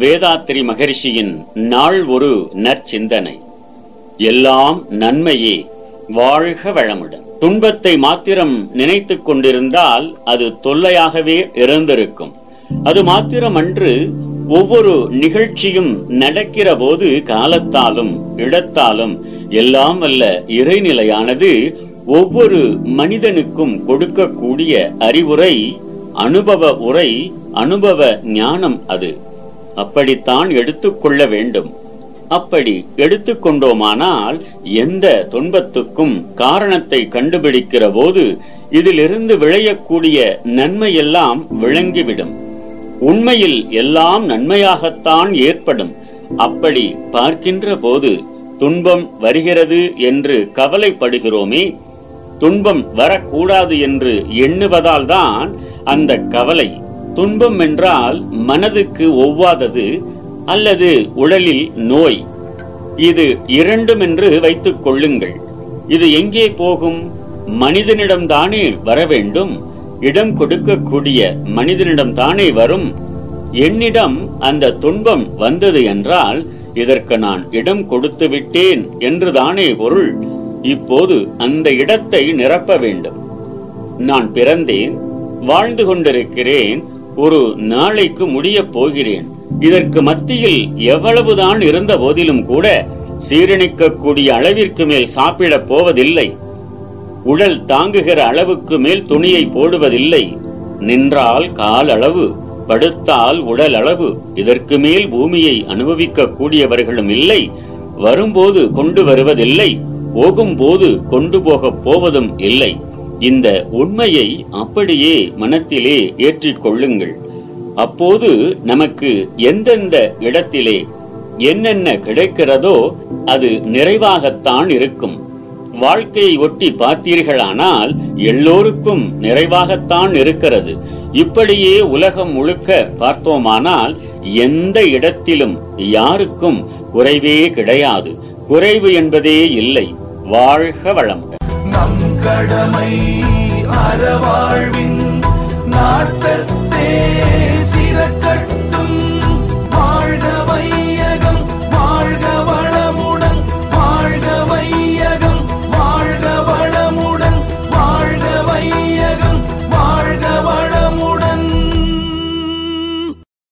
வேதாத்திரி மகரிஷியின் நாள் ஒரு நற்சிந்தனை. எல்லாம் நன்மையே வாழ்க வளமுடன். துன்பத்தை மாத்திரம் நினைத்துக் கொண்டிருந்தால் அது தொல்லையாகவே இருந்திருக்கும். அது மாத்திரமன்று ஒவ்வொரு நிகழ்ச்சியும் நடக்கிற போது காலத்தாலும் இடத்தாலும் எல்லாம் வல்ல இறைநிலையானது ஒவ்வொரு மனிதனுக்கும் கொடுக்கக்கூடிய அறிவுரை அனுபவ உரை அனுபவ ஞானம் அது. அப்படித்தான் எடுத்துக்கொள்ள வேண்டும். அப்படி எடுத்துக்கொண்டோமானால் எந்த துன்பத்துக்கும் காரணத்தை கண்டுபிடிக்கிற போது இதிலிருந்து விளையக்கூடிய நன்மையெல்லாம் விளங்கிவிடும். உண்மையில் எல்லாம் நன்மையாகத்தான் ஏற்படும். அப்படி பார்க்கின்ற போது துன்பம் வருகிறது என்று கவலைப்படுகிறோமே. துன்பம் வரக்கூடாது என்று எண்ணுவதால் தான் அந்த கவலை. துன்பம் என்றால் மனதுக்கு ஒவ்வாதது அல்லது உடலில் நோய். இது இரண்டும் என்று வைத்துக் கொள்ளுங்கள். இது எங்கே போகும்? மனிதனிடம்தானே வர வேண்டும் இடம் கொடுக்கக்கூடிய மனிதனிடம் தானே வரும். என்னிடம் அந்த துன்பம் வந்தது என்றால் இதற்கு நான் இடம் கொடுத்து விட்டேன் என்றுதானே பொருள். இப்போது அந்த இடத்தை நிரப்ப வேண்டும். நான் பிறந்தேன் வாழ்ந்து கொண்டிருக்கிறேன் ஒரு நாளைக்கு முடிய போகிறேன். இதற்கு மத்தியில் எவ்வளவுதான் இருந்த போதிலும் கூட சீரணிக்கக்கூடிய அளவிற்கு மேல் சாப்பிடப் போவதில்லை. உடல் தாங்குகிற அளவுக்கு மேல் துணியை போடுவதில்லை. நின்றால் கால் அளவு படுத்தால் உடல் அளவு இதற்கு மேல் பூமியை அனுபவிக்க கூடியவர்களும் இல்லை வரும்போது கொண்டு வருவதில்லை போகும்போது கொண்டு போகப் போவதும் இல்லை. இந்த உண்மையை அப்படியே மனத்திலே ஏற்றிக் கொள்ளுங்கள் அப்போது நமக்கு எந்தெந்த இடத்திலே என்னென்ன கிடைக்கிறதோ அது நிறைவாகத்தான் இருக்கும். வாழ்க்கையை ஒட்டி பார்த்தீர்களானால் எல்லோருக்கும் நிறைவாகத்தான் இருக்கிறது. இப்படியே உலகம் முழுக்க பார்த்தோமானால் எந்த இடத்திலும் யாருக்கும் குறைவே கிடையாது. குறைவு என்பதே இல்லை. வாழ்க வளம். கடமை அறவாழ்வின் நாட்டத்தேசி